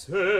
say